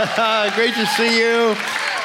Great to see you.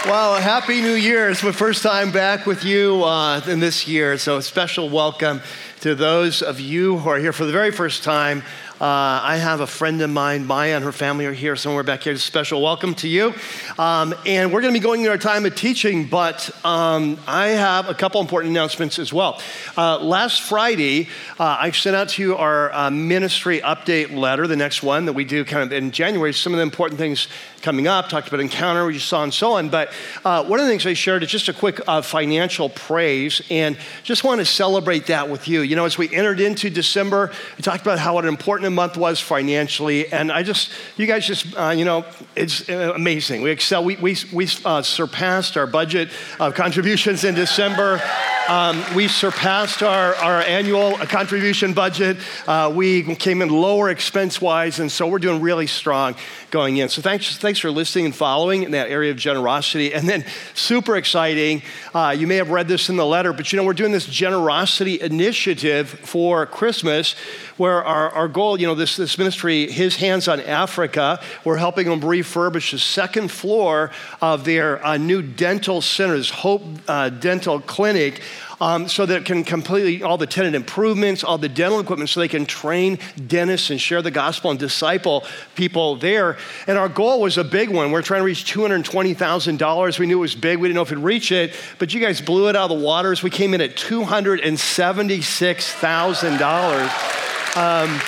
Wow, Happy New Year. It's my first time back with you uh, in this year. So, a special welcome to those of you who are here for the very first time. Uh, I have a friend of mine, Maya, and her family are here somewhere back here. Special welcome to you. Um, and we're going to be going into our time of teaching, but um, I have a couple important announcements as well. Uh, last Friday, uh, I sent out to you our uh, ministry update letter, the next one that we do kind of in January, some of the important things coming up, talked about encounter, we just saw, and so on. But uh, one of the things I shared is just a quick uh, financial praise, and just want to celebrate that with you. You know, as we entered into December, we talked about how an important a month was financially, and I just, you guys just, uh, you know, it's uh, amazing. We excel. We we we uh, surpassed our budget of contributions in December. Um, we surpassed our, our annual contribution budget. Uh, we came in lower expense wise, and so we're doing really strong going in. So thanks, thanks for listening and following in that area of generosity. And then, super exciting, uh, you may have read this in the letter, but you know, we're doing this generosity initiative for Christmas where our, our goal, you know, this, this ministry, His Hands on Africa, we're helping them refurbish the second floor of their uh, new dental center, this Hope uh, Dental Clinic um, so that can completely, all the tenant improvements, all the dental equipment, so they can train dentists and share the gospel and disciple people there. And our goal was a big one. We're trying to reach $220,000. We knew it was big. We didn't know if we'd reach it, but you guys blew it out of the waters. We came in at $276,000. Um,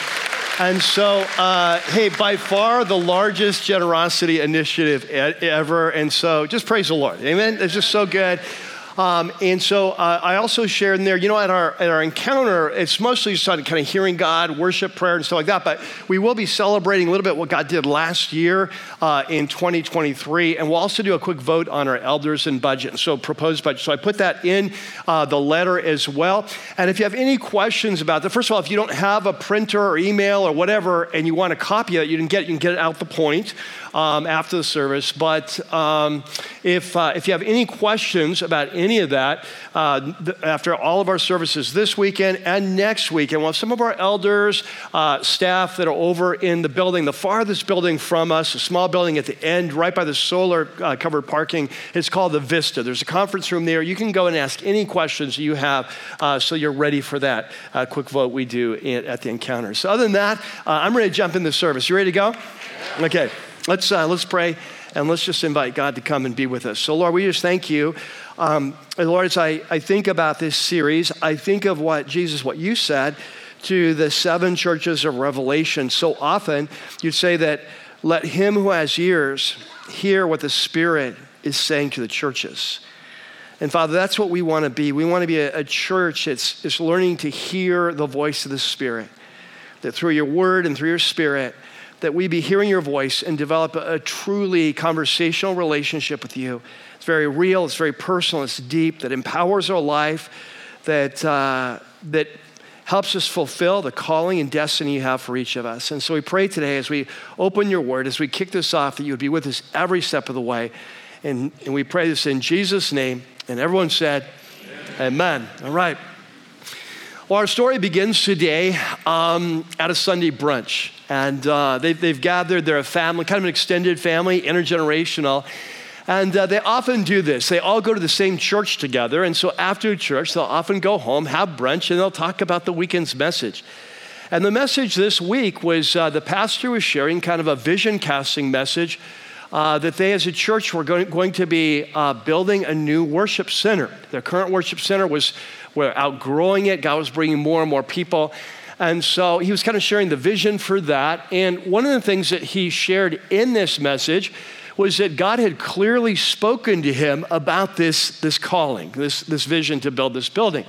and so, uh, hey, by far the largest generosity initiative ever. And so just praise the Lord. Amen. It's just so good. Um, and so uh, I also shared in there, you know, at our, at our encounter, it's mostly just kind of hearing God, worship, prayer, and stuff like that. But we will be celebrating a little bit what God did last year uh, in 2023. And we'll also do a quick vote on our elders and budget. So proposed budget. So I put that in uh, the letter as well. And if you have any questions about that, first of all, if you don't have a printer or email or whatever, and you want to copy it, you can get, you can get it out the point um, after the service. But um, if, uh, if you have any questions about any of that, uh, th- after all of our services this weekend and next weekend, we'll have some of our elders, uh, staff that are over in the building, the farthest building from us, a small building at the end, right by the solar uh, covered parking. It's called the Vista. There's a conference room there. You can go and ask any questions you have uh, so you're ready for that uh, quick vote we do in, at the encounter. So, other than that, I'm ready to jump in the service. You ready to go? Okay. Let's, uh, let's pray and let's just invite God to come and be with us. So, Lord, we just thank you. Um, Lord, as I, I think about this series, I think of what Jesus, what you said to the seven churches of Revelation. So often you'd say that let him who has ears hear what the Spirit is saying to the churches. And Father, that's what we want to be. We want to be a, a church that's, that's learning to hear the voice of the Spirit. That through your word and through your Spirit, that we be hearing your voice and develop a, truly conversational relationship with you. It's very real, it's very personal, it's deep, that empowers our life, that, uh, that helps us fulfill the calling and destiny you have for each of us. And so we pray today as we open your word, as we kick this off, that you would be with us every step of the way. And, and we pray this in Jesus' name. And everyone said, Amen. Amen. All right. Well, our story begins today um, at a Sunday brunch. And uh, they've, they've gathered, they're a family, kind of an extended family, intergenerational. And uh, they often do this. They all go to the same church together. And so after church, they'll often go home, have brunch, and they'll talk about the weekend's message. And the message this week was uh, the pastor was sharing kind of a vision casting message uh, that they as a church were going, going to be uh, building a new worship center. Their current worship center was we're outgrowing it. God was bringing more and more people. And so he was kind of sharing the vision for that. And one of the things that he shared in this message was that God had clearly spoken to him about this, this calling, this, this vision to build this building.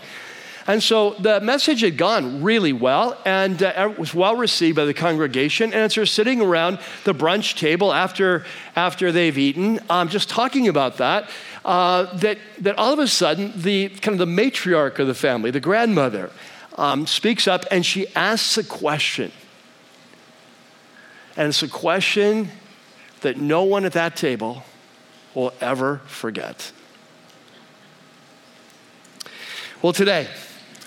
And so the message had gone really well and uh, was well received by the congregation. And they're sitting around the brunch table after, after they've eaten, um, just talking about that, uh, that, that all of a sudden, the kind of the matriarch of the family, the grandmother, um, speaks up and she asks a question. And it's a question that no one at that table will ever forget. Well, today,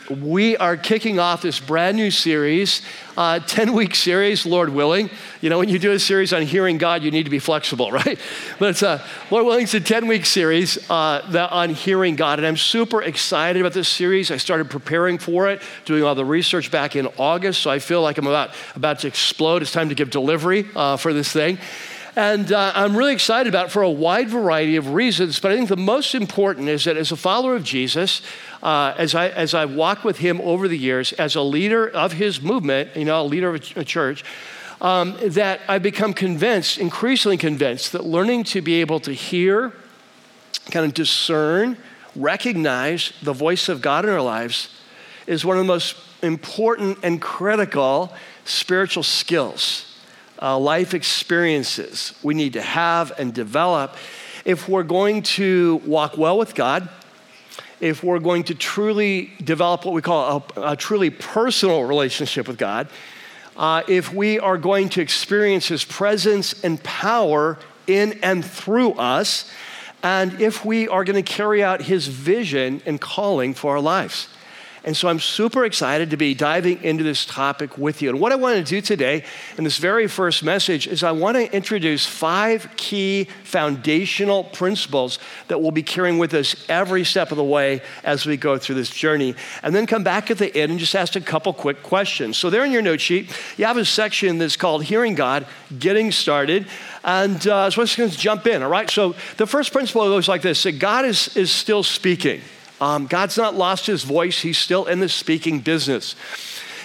we are kicking off this brand new series, uh, 10 week series, Lord willing. You know, when you do a series on hearing God, you need to be flexible, right? But it's a, Lord willing, it's a 10 week series uh, on hearing God. And I'm super excited about this series. I started preparing for it, doing all the research back in August. So I feel like I'm about, about to explode. It's time to give delivery uh, for this thing. And uh, I'm really excited about it for a wide variety of reasons. But I think the most important is that as a follower of Jesus, uh, as, I, as I walked with him over the years, as a leader of his movement, you know, a leader of a church, um, that I become convinced, increasingly convinced, that learning to be able to hear, kind of discern, recognize the voice of God in our lives is one of the most important and critical spiritual skills uh, life experiences we need to have and develop if we're going to walk well with God, if we're going to truly develop what we call a, a truly personal relationship with God, uh, if we are going to experience His presence and power in and through us, and if we are going to carry out His vision and calling for our lives. And so I'm super excited to be diving into this topic with you. And what I want to do today in this very first message is I want to introduce five key foundational principles that we'll be carrying with us every step of the way as we go through this journey. And then come back at the end and just ask a couple quick questions. So, there in your note sheet, you have a section that's called Hearing God, Getting Started. And uh, so let's just going to jump in, all right? So, the first principle goes like this that God is, is still speaking. Um, God's not lost his voice, he's still in the speaking business.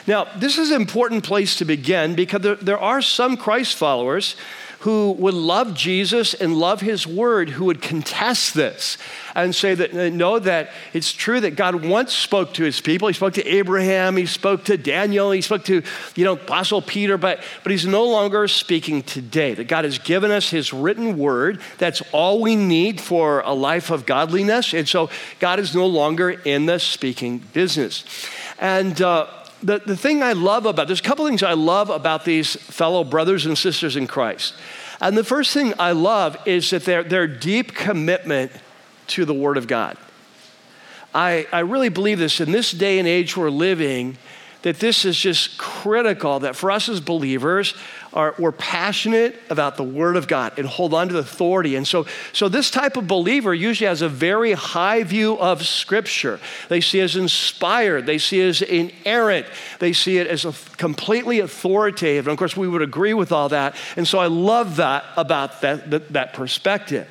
Now, this is an important place to begin because there, there are some Christ followers who would love Jesus and love his word who would contest this and say that uh, know that it's true that God once spoke to his people. He spoke to Abraham, he spoke to Daniel, he spoke to, you know, Apostle Peter, but but he's no longer speaking today. That God has given us his written word. That's all we need for a life of godliness. And so God is no longer in the speaking business. And uh, the, the thing I love about, there's a couple things I love about these fellow brothers and sisters in Christ. And the first thing I love is that their, their deep commitment to the Word of God. I, I really believe this in this day and age we're living, that this is just critical that for us as believers, are, we're passionate about the Word of God and hold on to the authority. And so, so this type of believer usually has a very high view of Scripture. They see it as inspired, they see it as inerrant, they see it as a completely authoritative. And of course, we would agree with all that. And so I love that about that, that, that perspective.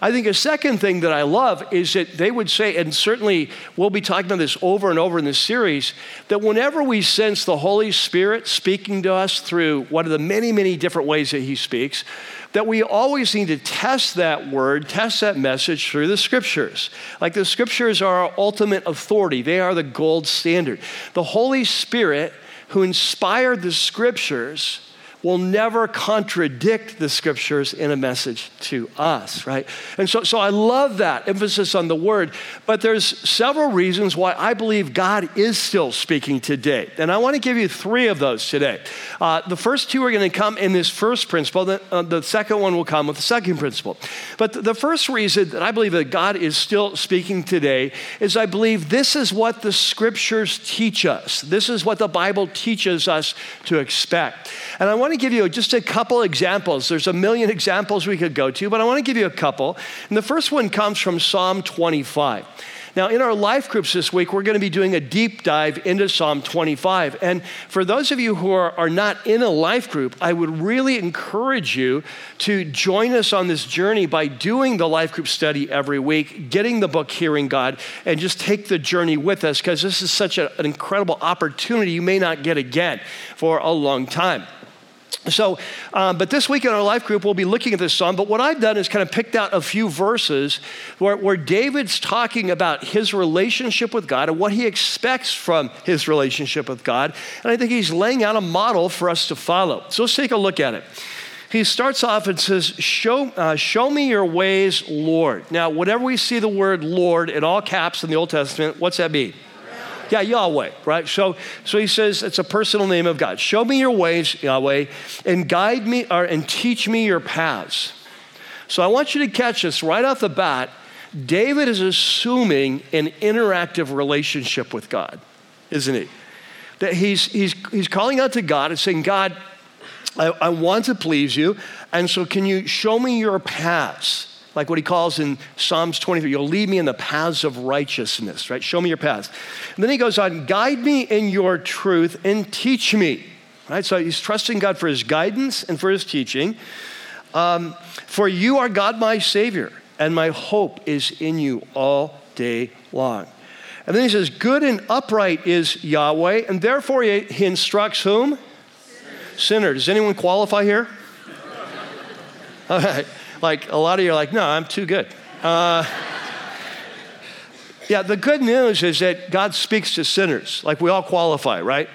I think a second thing that I love is that they would say, and certainly we'll be talking about this over and over in this series, that whenever we sense the Holy Spirit speaking to us through one of the many, many different ways that He speaks, that we always need to test that word, test that message through the scriptures. Like the scriptures are our ultimate authority, they are the gold standard. The Holy Spirit, who inspired the scriptures, will never contradict the scriptures in a message to us, right? And so, so I love that emphasis on the word, but there's several reasons why I believe God is still speaking today. And I want to give you three of those today. Uh, the first two are going to come in this first principle, the, uh, the second one will come with the second principle. But the first reason that I believe that God is still speaking today is I believe this is what the scriptures teach us. This is what the Bible teaches us to expect. And I want to give you just a couple examples. There's a million examples we could go to, but I want to give you a couple. And the first one comes from Psalm 25. Now, in our life groups this week, we're going to be doing a deep dive into Psalm 25. And for those of you who are, are not in a life group, I would really encourage you to join us on this journey by doing the life group study every week, getting the book Hearing God, and just take the journey with us because this is such a, an incredible opportunity you may not get again for a long time. So, um, but this week in our life group, we'll be looking at this psalm. But what I've done is kind of picked out a few verses where, where David's talking about his relationship with God and what he expects from his relationship with God. And I think he's laying out a model for us to follow. So let's take a look at it. He starts off and says, show, uh, show me your ways, Lord. Now, whenever we see the word Lord in all caps in the Old Testament, what's that mean? Yeah, Yahweh, right? So, so he says it's a personal name of God. Show me your ways, Yahweh, and guide me or, and teach me your paths. So I want you to catch this right off the bat. David is assuming an interactive relationship with God. isn't he? That he's, he's, he's calling out to God and saying, God, I, I want to please you. And so, can you show me your paths? Like what he calls in Psalms 23, you'll lead me in the paths of righteousness, right? Show me your paths. And then he goes on, guide me in your truth and teach me, right? So he's trusting God for his guidance and for his teaching. Um, for you are God, my Savior, and my hope is in you all day long. And then he says, Good and upright is Yahweh, and therefore he instructs whom? Sinner. Does anyone qualify here? All right. Like a lot of you are like, no, I'm too good. Uh, yeah, the good news is that God speaks to sinners. Like we all qualify, right?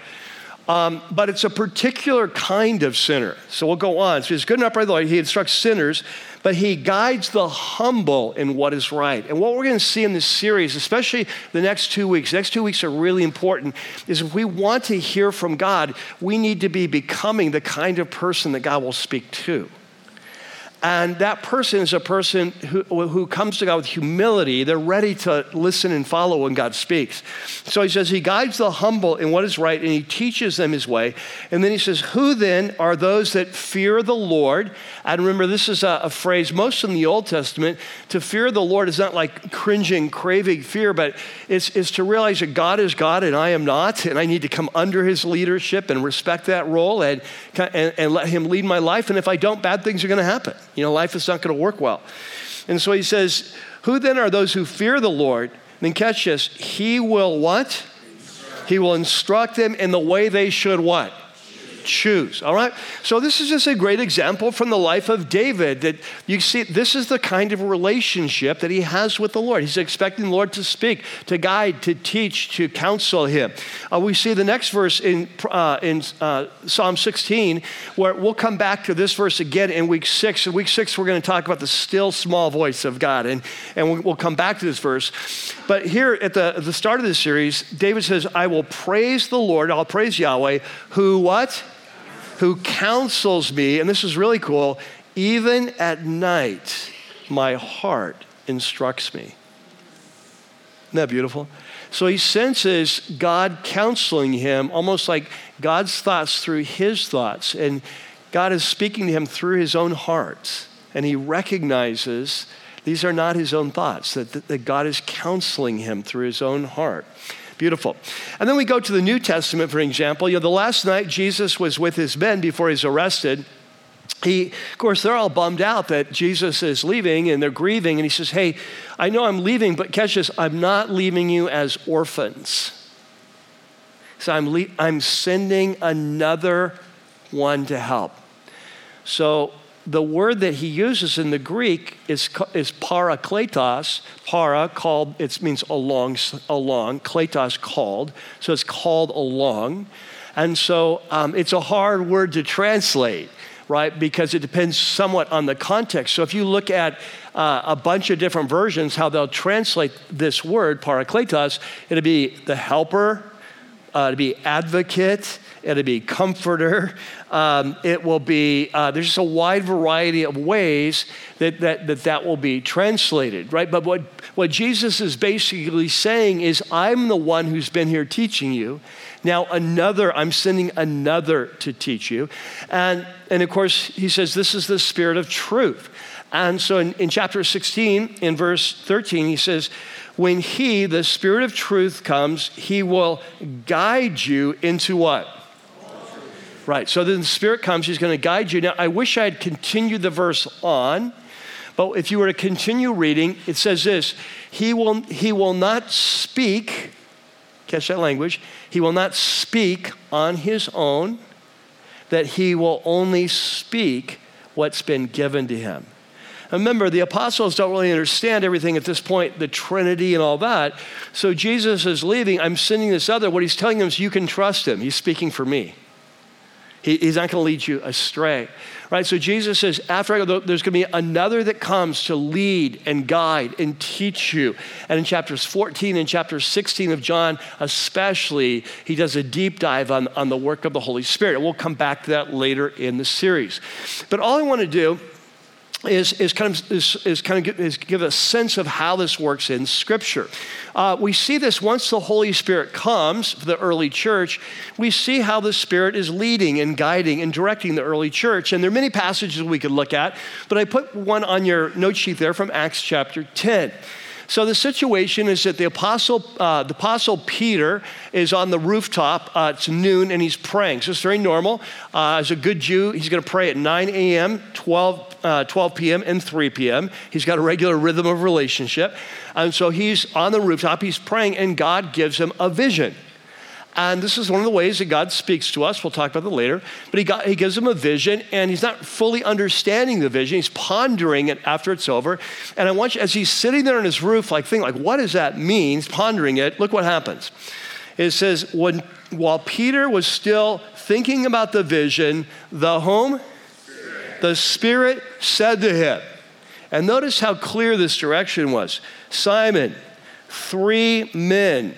Um, but it's a particular kind of sinner. So we'll go on. So he's good and upright, Lord. He instructs sinners, but he guides the humble in what is right. And what we're going to see in this series, especially the next two weeks, next two weeks are really important, is if we want to hear from God, we need to be becoming the kind of person that God will speak to. And that person is a person who, who comes to God with humility. They're ready to listen and follow when God speaks. So he says, He guides the humble in what is right and He teaches them His way. And then He says, Who then are those that fear the Lord? And remember, this is a, a phrase most in the Old Testament. To fear the Lord is not like cringing, craving fear, but it's, it's to realize that God is God and I am not. And I need to come under His leadership and respect that role and, and, and let Him lead my life. And if I don't, bad things are going to happen. You know, life is not going to work well. And so he says, Who then are those who fear the Lord? And Then catch this. He will what? He will instruct them in the way they should what? Choose. All right? So, this is just a great example from the life of David that you see, this is the kind of relationship that he has with the Lord. He's expecting the Lord to speak, to guide, to teach, to counsel him. Uh, we see the next verse in, uh, in uh, Psalm 16, where we'll come back to this verse again in week six. In week six, we're going to talk about the still small voice of God, and, and we'll come back to this verse. But here at the, at the start of this series, David says, I will praise the Lord, I'll praise Yahweh, who what? Who counsels me, and this is really cool, even at night, my heart instructs me. Isn't that beautiful? So he senses God counseling him, almost like God's thoughts through his thoughts. And God is speaking to him through his own heart. And he recognizes these are not his own thoughts, that, that God is counseling him through his own heart. Beautiful. And then we go to the New Testament, for example. You know, the last night Jesus was with his men before he's arrested. He, of course, they're all bummed out that Jesus is leaving and they're grieving. And he says, Hey, I know I'm leaving, but catch this, I'm not leaving you as orphans. So I'm, le- I'm sending another one to help. So the word that he uses in the Greek is, is parakletos. Para called, it means along, along. Kletos called. So it's called along. And so um, it's a hard word to translate, right? Because it depends somewhat on the context. So if you look at uh, a bunch of different versions, how they'll translate this word, parakletos, it'll be the helper, uh, to be advocate, it'll be comforter, um, it will be, uh, there's just a wide variety of ways that, that, that that will be translated, right? But what, what Jesus is basically saying is, I'm the one who's been here teaching you. Now, another, I'm sending another to teach you. And, and of course, he says, this is the spirit of truth. And so in, in chapter 16, in verse 13, he says, when he, the Spirit of truth, comes, he will guide you into what? Right. So then the Spirit comes, he's going to guide you. Now, I wish I had continued the verse on, but if you were to continue reading, it says this He will, he will not speak, catch that language, he will not speak on his own, that he will only speak what's been given to him. Remember, the apostles don't really understand everything at this point, the Trinity and all that. So Jesus is leaving. I'm sending this other. What he's telling them is, you can trust him. He's speaking for me. He, he's not going to lead you astray. Right? So Jesus says, after I go, there's going to be another that comes to lead and guide and teach you. And in chapters 14 and chapter 16 of John, especially, he does a deep dive on, on the work of the Holy Spirit. And we'll come back to that later in the series. But all I want to do is, is kind of, is, is kind of is give a sense of how this works in Scripture. Uh, we see this once the Holy Spirit comes for the early church, we see how the Spirit is leading and guiding and directing the early church. And there are many passages we could look at, but I put one on your note sheet there from Acts chapter 10. So the situation is that the apostle, uh, the apostle Peter is on the rooftop. Uh, it's noon and he's praying. So it's very normal. Uh, as a good Jew, he's going to pray at 9 a.m., 12, uh, 12 p.m., and 3 p.m. He's got a regular rhythm of relationship. And so he's on the rooftop, he's praying, and God gives him a vision. And this is one of the ways that God speaks to us. We'll talk about that later. But he, got, he gives him a vision, and he's not fully understanding the vision. He's pondering it after it's over. And I want you, as he's sitting there on his roof, like thinking, like, what does that mean? He's pondering it. Look what happens. It says, when, while Peter was still thinking about the vision, the home, the Spirit said to him, and notice how clear this direction was Simon, three men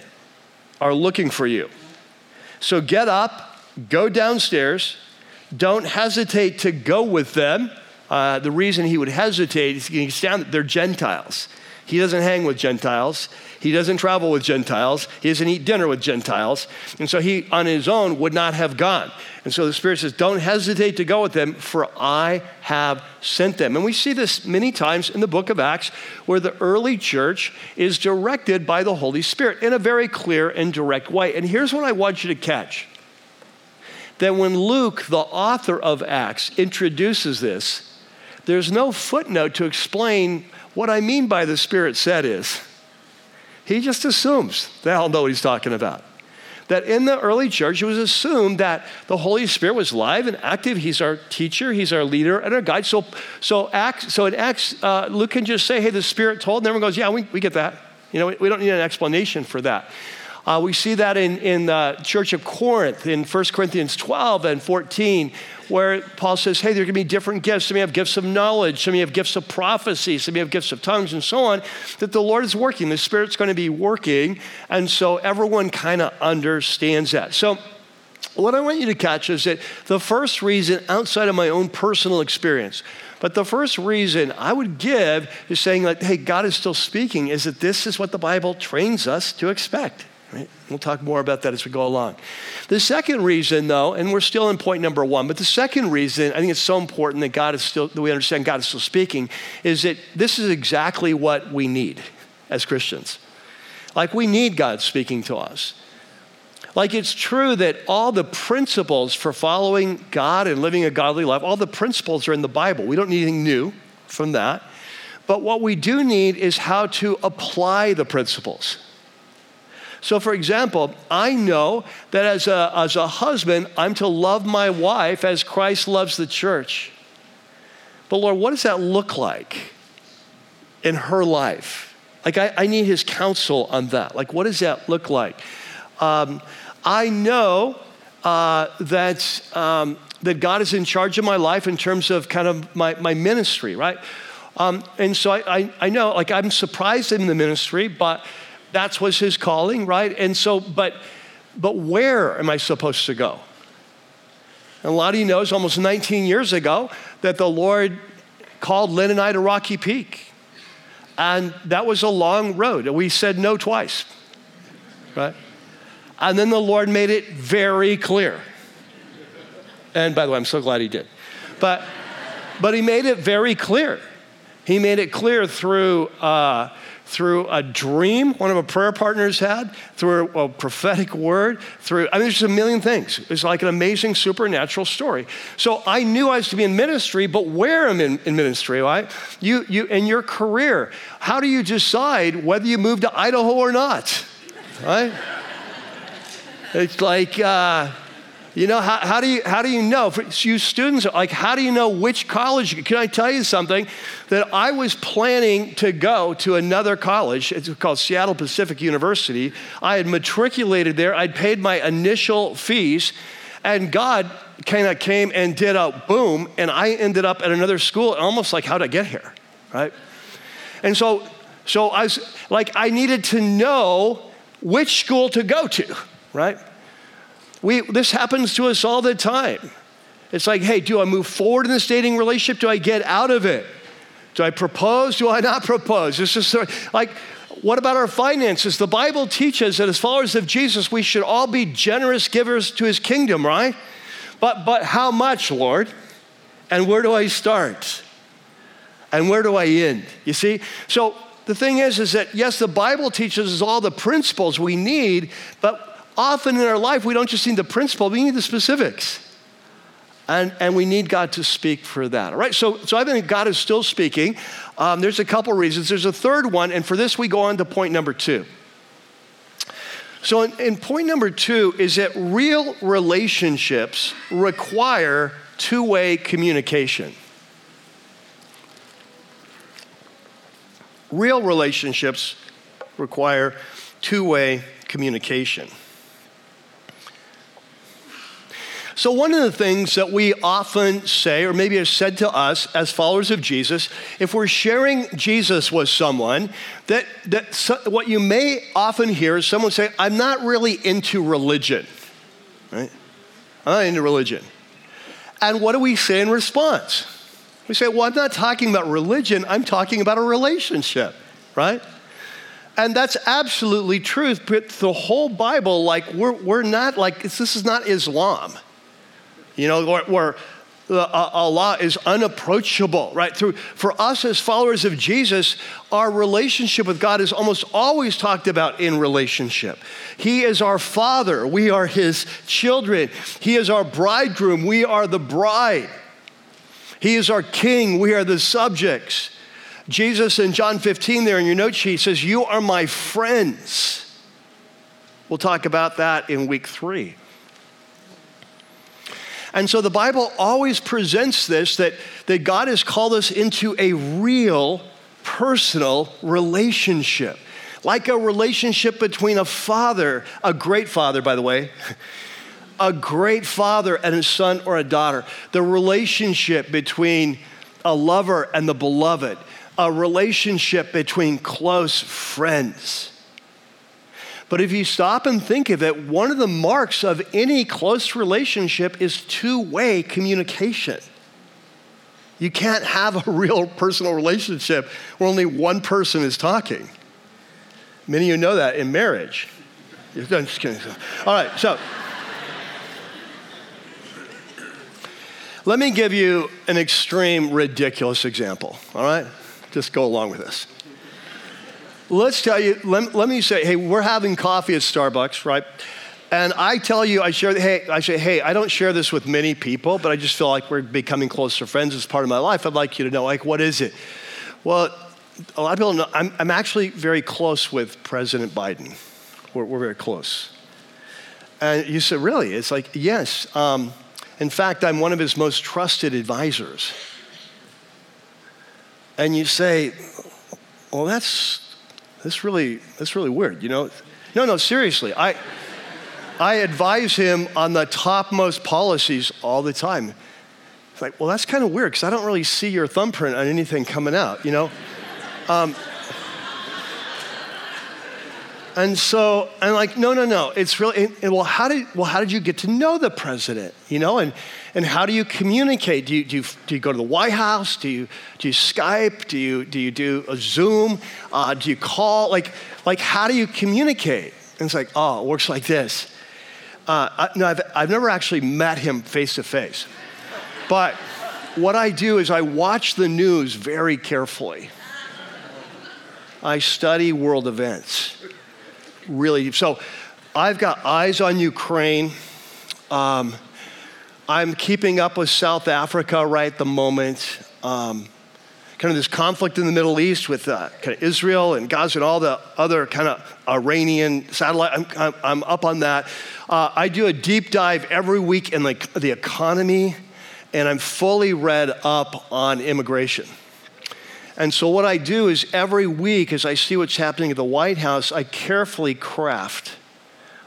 are looking for you. So get up, go downstairs, don't hesitate to go with them. Uh, the reason he would hesitate is down, they're Gentiles. He doesn't hang with Gentiles. He doesn't travel with Gentiles. He doesn't eat dinner with Gentiles. And so he, on his own, would not have gone. And so the Spirit says, Don't hesitate to go with them, for I have sent them. And we see this many times in the book of Acts, where the early church is directed by the Holy Spirit in a very clear and direct way. And here's what I want you to catch that when Luke, the author of Acts, introduces this, there's no footnote to explain what I mean by the Spirit said is. He just assumes they all know what he's talking about that in the early church, it was assumed that the Holy Spirit was live and active. He's our teacher, He's our leader, and our guide. So, so, Acts, so in Acts, uh, Luke can just say, hey, the Spirit told, and everyone goes, yeah, we, we get that. You know, we, we don't need an explanation for that. Uh, we see that in, in the church of Corinth in 1 Corinthians 12 and 14, where Paul says, hey, there are going to be different gifts. Some of you have gifts of knowledge, some of you have gifts of prophecy, some of you have gifts of tongues, and so on, that the Lord is working. The Spirit's going to be working. And so everyone kind of understands that. So, what I want you to catch is that the first reason, outside of my own personal experience, but the first reason I would give is saying, like, hey, God is still speaking, is that this is what the Bible trains us to expect. Right? We'll talk more about that as we go along. The second reason, though, and we're still in point number one, but the second reason I think it's so important that God is still, that we understand God is still speaking, is that this is exactly what we need as Christians. Like, we need God speaking to us. Like, it's true that all the principles for following God and living a godly life, all the principles are in the Bible. We don't need anything new from that. But what we do need is how to apply the principles. So, for example, I know that as a, as a husband, I'm to love my wife as Christ loves the church. But, Lord, what does that look like in her life? Like, I, I need his counsel on that. Like, what does that look like? Um, I know uh, that, um, that God is in charge of my life in terms of kind of my, my ministry, right? Um, and so I, I, I, know, like, I'm surprised in the ministry, but that's was his calling, right? And so, but, but where am I supposed to go? And a lot of you knows almost 19 years ago that the Lord called Lynn and I to Rocky Peak. And that was a long road. We said no twice, right? And then the Lord made it very clear. And by the way, I'm so glad he did. But, but he made it very clear. He made it clear through uh, through a dream one of our prayer partners had, through a, prophetic word, through, I mean, there's a million things. It's like an amazing supernatural story. So I knew I was to be in ministry, but where I'm in, in ministry, right? You, you, in your career, how do you decide whether you move to Idaho or not, right? it's like, uh, you know, how, how, do you, how do you know? For you students, like, how do you know which college? Can I tell you something? That I was planning to go to another college. It's called Seattle Pacific University. I had matriculated there, I'd paid my initial fees, and God kind of came and did a boom, and I ended up at another school, almost like, how'd I get here? Right? And so, so I was like, I needed to know which school to go to, right? We, this happens to us all the time. It's like, hey, do I move forward in this dating relationship? Do I get out of it? Do I propose? Do I not propose? It's just like, what about our finances? The Bible teaches that as followers of Jesus, we should all be generous givers to his kingdom, right? But, but how much, Lord? And where do I start? And where do I end? You see? So the thing is, is that yes, the Bible teaches us all the principles we need, but often in our life, we don't just need the principle, we need the specifics. And, and we need God to speak for that. All right, so, so I think God is still speaking. Um, there's a couple reasons. There's a third one, and for this, we go on to point number two. So, in, in point number two is that real relationships require two way communication. Real relationships require two way communication. So, one of the things that we often say, or maybe have said to us as followers of Jesus, if we're sharing Jesus with someone, that, that so, what you may often hear is someone say, I'm not really into religion, right? I'm not into religion. And what do we say in response? We say, Well, I'm not talking about religion, I'm talking about a relationship, right? And that's absolutely truth. But the whole Bible, like, we're, we're not like, this is not Islam. You know, where, where uh, Allah is unapproachable, right? Through, for us as followers of Jesus, our relationship with God is almost always talked about in relationship. He is our Father, we are His children. He is our bridegroom, we are the bride. He is our King, we are the subjects. Jesus in John 15, there in your note sheet, says, You are my friends. We'll talk about that in week three. And so the Bible always presents this that, that God has called us into a real personal relationship. Like a relationship between a father, a great father, by the way, a great father and a son or a daughter. The relationship between a lover and the beloved, a relationship between close friends. But if you stop and think of it, one of the marks of any close relationship is two way communication. You can't have a real personal relationship where only one person is talking. Many of you know that in marriage. I'm just kidding. All right, so let me give you an extreme, ridiculous example, all right? Just go along with this let's tell you, let, let me say, hey, we're having coffee at Starbucks, right? And I tell you, I share, hey, I say, hey, I don't share this with many people, but I just feel like we're becoming closer friends as part of my life. I'd like you to know, like, what is it? Well, a lot of people know I'm, I'm actually very close with President Biden. We're, we're very close. And you said, really? It's like, yes. Um, in fact, I'm one of his most trusted advisors. And you say, well, that's this really, that's really weird, you know? No, no, seriously. I, I advise him on the topmost policies all the time. It's like, well, that's kind of weird because I don't really see your thumbprint on anything coming out, you know? Um, and so, and like, no, no, no. It's really, well, how did, well, how did you get to know the president? You know, and, and how do you communicate? Do you, do you, do you go to the White House? Do you, do you Skype? Do you, do you do a Zoom? Uh, do you call? Like, like, how do you communicate? And it's like, oh, it works like this. Uh, I, no, I've, I've never actually met him face to face. But what I do is I watch the news very carefully. I study world events really. So I've got eyes on Ukraine. Um, I'm keeping up with South Africa right at the moment. Um, kind of this conflict in the Middle East with uh, kind of Israel and Gaza and all the other kind of Iranian satellite. I'm, I'm, I'm up on that. Uh, I do a deep dive every week in like the economy, and I'm fully read up on immigration. And so, what I do is every week, as I see what's happening at the White House, I carefully craft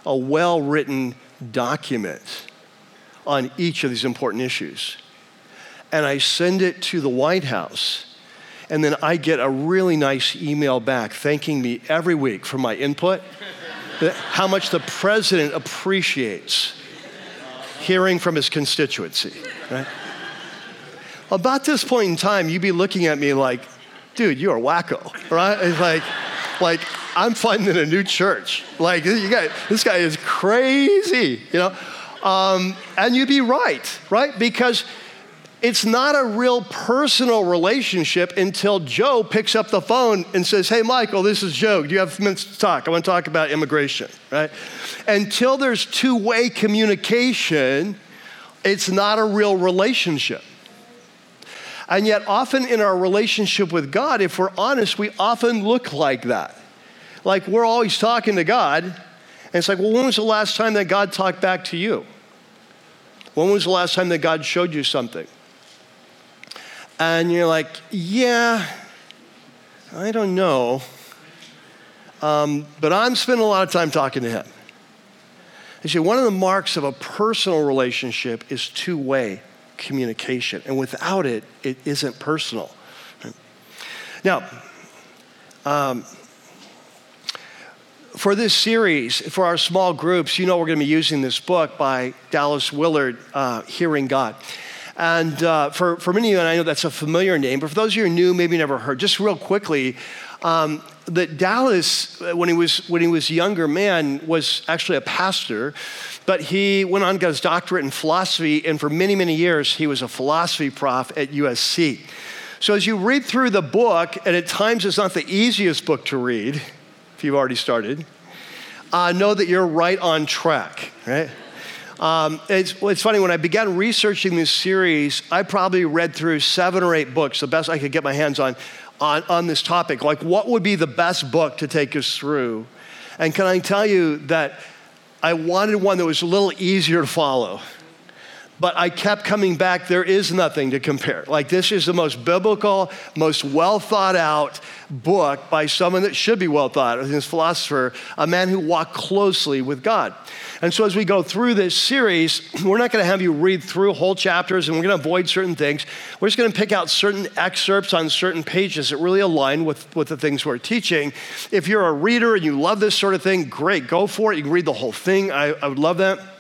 a well written document on each of these important issues. And I send it to the White House. And then I get a really nice email back thanking me every week for my input, how much the president appreciates hearing from his constituency, right? About this point in time, you'd be looking at me like, dude, you are wacko, right? It's like, like I'm finding a new church. Like you got this guy is crazy, you know. Um, and you'd be right, right? Because it's not a real personal relationship until Joe picks up the phone and says, Hey, Michael, this is Joe. Do you have minutes to talk? I want to talk about immigration, right? Until there's two way communication, it's not a real relationship. And yet, often in our relationship with God, if we're honest, we often look like that. Like we're always talking to God, and it's like, well, when was the last time that God talked back to you? When was the last time that God showed you something? And you're like, yeah, I don't know. Um, but I'm spending a lot of time talking to him. You see, one of the marks of a personal relationship is two way communication. And without it, it isn't personal. Now, um, for this series, for our small groups, you know we're going to be using this book by Dallas Willard, uh, Hearing God. And uh, for, for many of you, and I know that's a familiar name, but for those of you who are new, maybe never heard, just real quickly, um, that Dallas, uh, when he was when he was a younger man, was actually a pastor, but he went on got his doctorate in philosophy, and for many many years he was a philosophy prof at USC. So as you read through the book, and at times it's not the easiest book to read, you've already started, uh, know that you're right on track, right? Um, it's, it's funny, when I began researching this series, I probably read through seven or eight books, the best I could get my hands on, on, on this topic. Like, what would be the best book to take us through? And can I tell you that I wanted one that was a little easier to follow? But I kept coming back. There is nothing to compare. Like, this is the most biblical, most well thought out book by someone that should be well thought, this philosopher, a man who walked closely with God. And so, as we go through this series, we're not going to have you read through whole chapters and we're going to avoid certain things. We're just going to pick out certain excerpts on certain pages that really align with, with the things we're teaching. If you're a reader and you love this sort of thing, great, go for it. You can read the whole thing. I, I would love that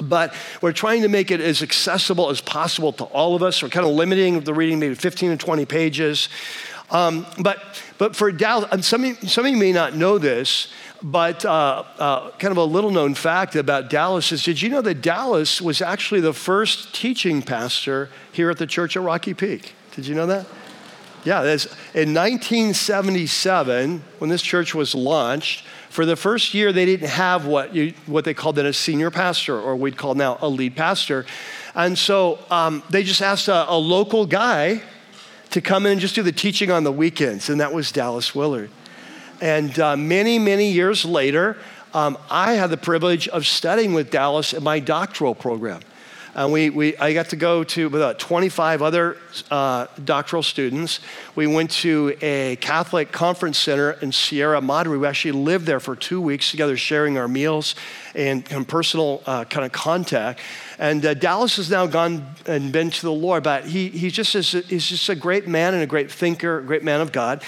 but we're trying to make it as accessible as possible to all of us. We're kind of limiting the reading, maybe 15 to 20 pages. Um, but, but for Dallas, some, of you, some of you may not know this, but uh, uh, kind of a little known fact about Dallas is did you know that Dallas was actually the first teaching pastor here at the church at Rocky Peak? Did you know that? Yeah, in 1977, when this church was launched, for the first year, they didn't have what, you, what they called then a senior pastor, or we'd call now a lead pastor. And so um, they just asked a, a local guy to come in and just do the teaching on the weekends, and that was Dallas Willard. And uh, many, many years later, um, I had the privilege of studying with Dallas in my doctoral program. And we, we, I got to go to about 25 other uh, doctoral students. We went to a Catholic conference center in Sierra Madre. We actually lived there for two weeks together, sharing our meals and, and personal uh, kind of contact. And uh, Dallas has now gone and been to the Lord, but he, he just is, he's just a great man and a great thinker, a great man of God.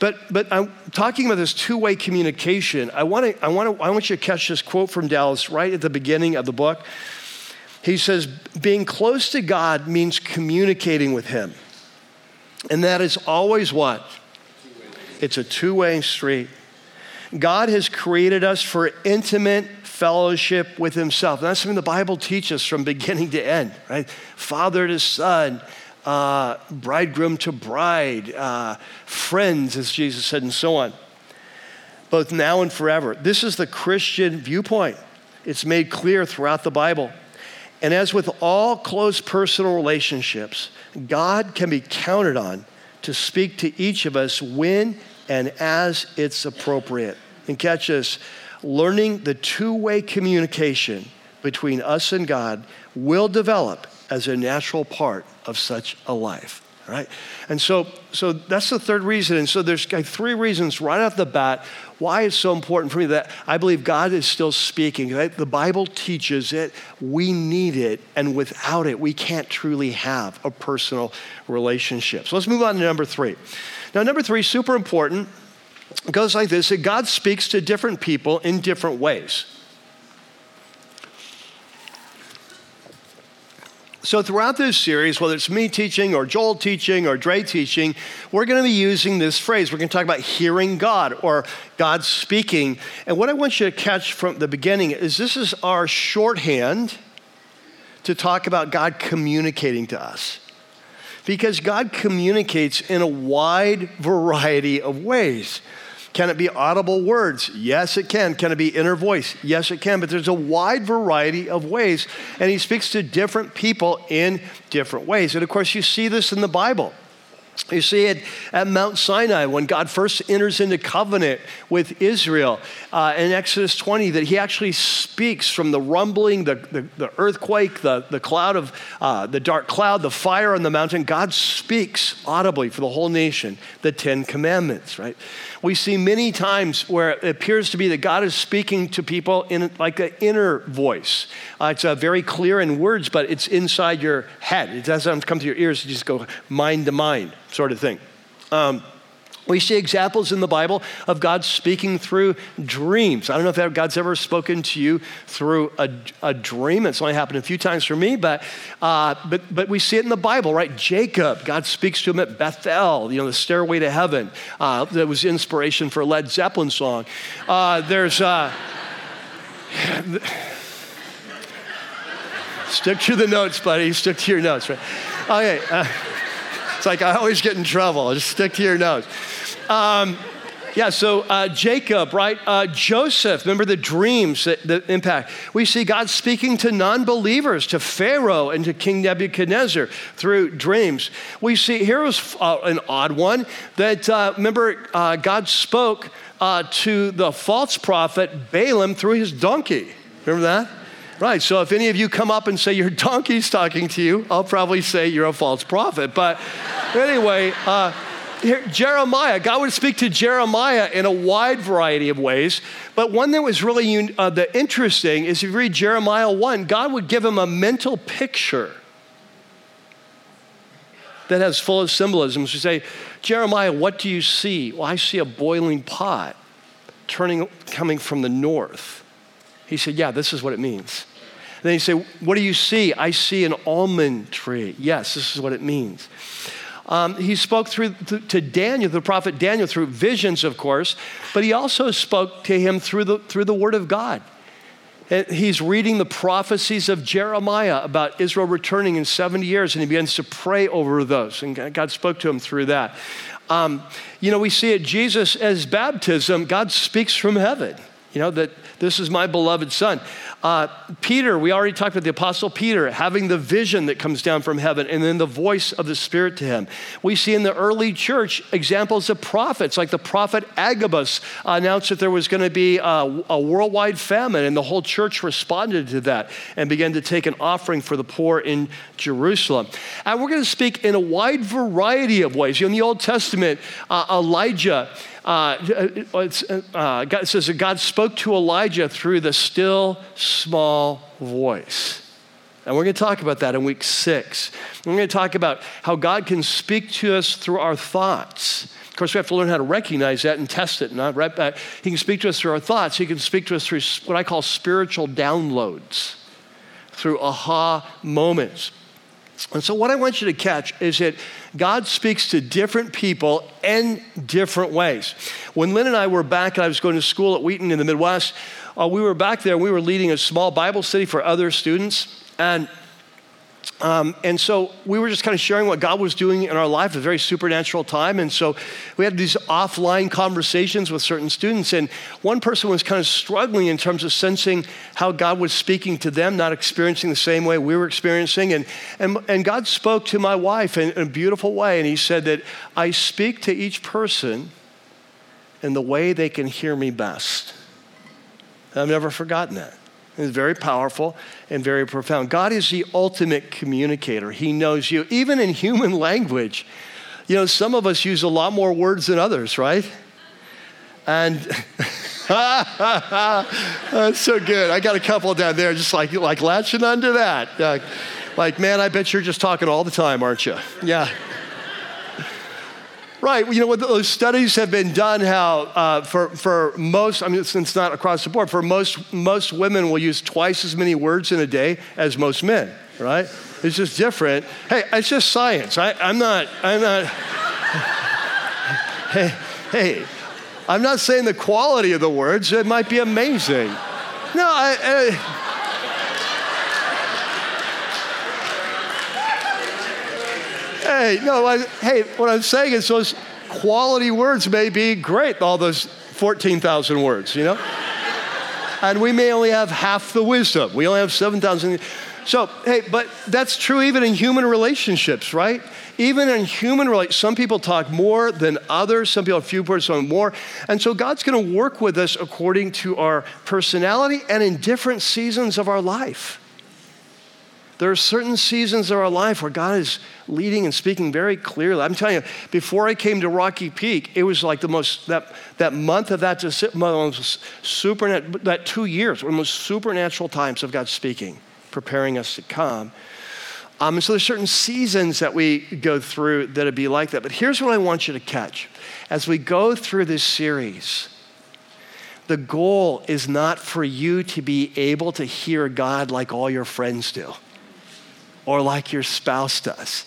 But, but I'm talking about this two way communication. I, wanna, I, wanna, I want you to catch this quote from Dallas right at the beginning of the book. He says, being close to God means communicating with Him. And that is always what? It's a two way street. God has created us for intimate fellowship with Himself. And that's something the Bible teaches from beginning to end, right? Father to son, uh, bridegroom to bride, uh, friends, as Jesus said, and so on, both now and forever. This is the Christian viewpoint. It's made clear throughout the Bible. And as with all close personal relationships, God can be counted on to speak to each of us when and as it's appropriate. And catch this learning the two way communication between us and God will develop as a natural part of such a life right? And so, so that's the third reason. And so there's like three reasons right off the bat why it's so important for me that I believe God is still speaking. The Bible teaches it. We need it, and without it, we can't truly have a personal relationship. So let's move on to number three. Now, number three, super important. Goes like this: that God speaks to different people in different ways. So throughout this series, whether it's me teaching or Joel teaching or Dre teaching, we're going to be using this phrase. We're going to talk about hearing God or God speaking. And what I want you to catch from the beginning is this is our shorthand to talk about God communicating to us. Because God communicates in a wide variety of ways. Can it be audible words? Yes, it can. Can it be inner voice? Yes, it can. But there's a wide variety of ways, and he speaks to different people in different ways. And of course, you see this in the Bible. You see it at Mount Sinai when God first enters into covenant with Israel uh, in Exodus 20, that he actually speaks from the rumbling, the, the, the earthquake, the, the cloud of uh, the dark cloud, the fire on the mountain. God speaks audibly for the whole nation, the Ten Commandments, right? We see many times where it appears to be that God is speaking to people in like an inner voice. Uh, it's uh, very clear in words, but it's inside your head. It doesn't come to your ears, you just go mind to mind sort of thing. Um, we see examples in the Bible of God speaking through dreams. I don't know if God's ever spoken to you through a, a dream. It's only happened a few times for me, but, uh, but, but we see it in the Bible, right? Jacob, God speaks to him at Bethel, you know, the stairway to heaven. Uh, that was inspiration for Led Zeppelin song. Uh, there's. Uh, stick to the notes, buddy. Stick to your notes, right? Okay. It's like I always get in trouble. Just stick to your nose. Um, yeah, so uh, Jacob, right? Uh, Joseph, remember the dreams that, that, impact. We see God speaking to non believers, to Pharaoh and to King Nebuchadnezzar through dreams. We see here was uh, an odd one that, uh, remember, uh, God spoke uh, to the false prophet Balaam through his donkey. Remember that? Right, so if any of you come up and say your donkey's talking to you, I'll probably say you're a false prophet. But anyway, uh, here, Jeremiah, God would speak to Jeremiah in a wide variety of ways. But one that was really uh, the interesting is if you read Jeremiah 1, God would give him a mental picture that has full of symbolisms. You say, Jeremiah, what do you see? Well, I see a boiling pot turning, coming from the north. He said, Yeah, this is what it means. And then he said, What do you see? I see an almond tree. Yes, this is what it means. Um, he spoke through to Daniel, the prophet Daniel, through visions, of course, but he also spoke to him through the, through the Word of God. And he's reading the prophecies of Jeremiah about Israel returning in 70 years, and he begins to pray over those. And God spoke to him through that. Um, you know, we see at Jesus as baptism, God speaks from heaven. You know, that this is my beloved son. Uh, Peter, we already talked about the Apostle Peter having the vision that comes down from heaven and then the voice of the Spirit to him. We see in the early church examples of prophets, like the prophet Agabus announced that there was going to be a, a worldwide famine, and the whole church responded to that and began to take an offering for the poor in Jerusalem. And we're going to speak in a wide variety of ways. You know, in the Old Testament, uh, Elijah uh, uh, uh, God, it says that God spoke to Elijah through the still small voice. And we're going to talk about that in week six. We're going to talk about how God can speak to us through our thoughts. Of course, we have to learn how to recognize that and test it. Not right back. He can speak to us through our thoughts. He can speak to us through what I call spiritual downloads, through aha moments. And so, what I want you to catch is that God speaks to different people in different ways. When Lynn and I were back, and I was going to school at Wheaton in the Midwest, uh, we were back there and we were leading a small Bible study for other students. And um, and so we were just kind of sharing what God was doing in our life, a very supernatural time. And so we had these offline conversations with certain students. And one person was kind of struggling in terms of sensing how God was speaking to them, not experiencing the same way we were experiencing. And, and, and God spoke to my wife in, in a beautiful way. And He said that I speak to each person in the way they can hear me best. I've never forgotten that. It's very powerful and very profound. God is the ultimate communicator. He knows you, even in human language. You know, some of us use a lot more words than others, right? And that's so good. I got a couple down there just like, like latching onto that. Uh, like, man, I bet you're just talking all the time, aren't you? Yeah. Right. You know, what those studies have been done how uh, for, for most, I mean, it's not across the board, for most, most women will use twice as many words in a day as most men, right? It's just different. Hey, it's just science. I, I'm not, I'm not, hey, hey, I'm not saying the quality of the words, it might be amazing. No, I, I Hey, no, I, hey, what I'm saying is those quality words may be great, all those 14,000 words, you know? and we may only have half the wisdom. We only have 7,000. So, hey, but that's true even in human relationships, right? Even in human relationships, some people talk more than others. Some people have few words, some more. And so God's going to work with us according to our personality and in different seasons of our life. There are certain seasons of our life where God is leading and speaking very clearly. I'm telling you, before I came to Rocky Peak, it was like the most, that, that month of that, super, that two years were the most supernatural times of God speaking, preparing us to come. Um, and so there's certain seasons that we go through that'd be like that. But here's what I want you to catch. As we go through this series, the goal is not for you to be able to hear God like all your friends do or like your spouse does.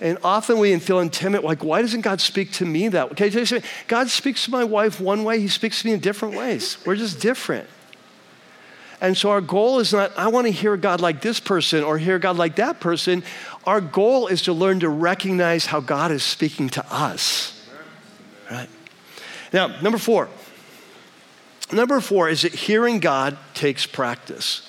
And often we feel intimate, like, why doesn't God speak to me that way? God speaks to my wife one way, He speaks to me in different ways. We're just different. And so our goal is not, I want to hear God like this person or hear God like that person. Our goal is to learn to recognize how God is speaking to us. Right? Now, number four. Number four is that hearing God takes practice.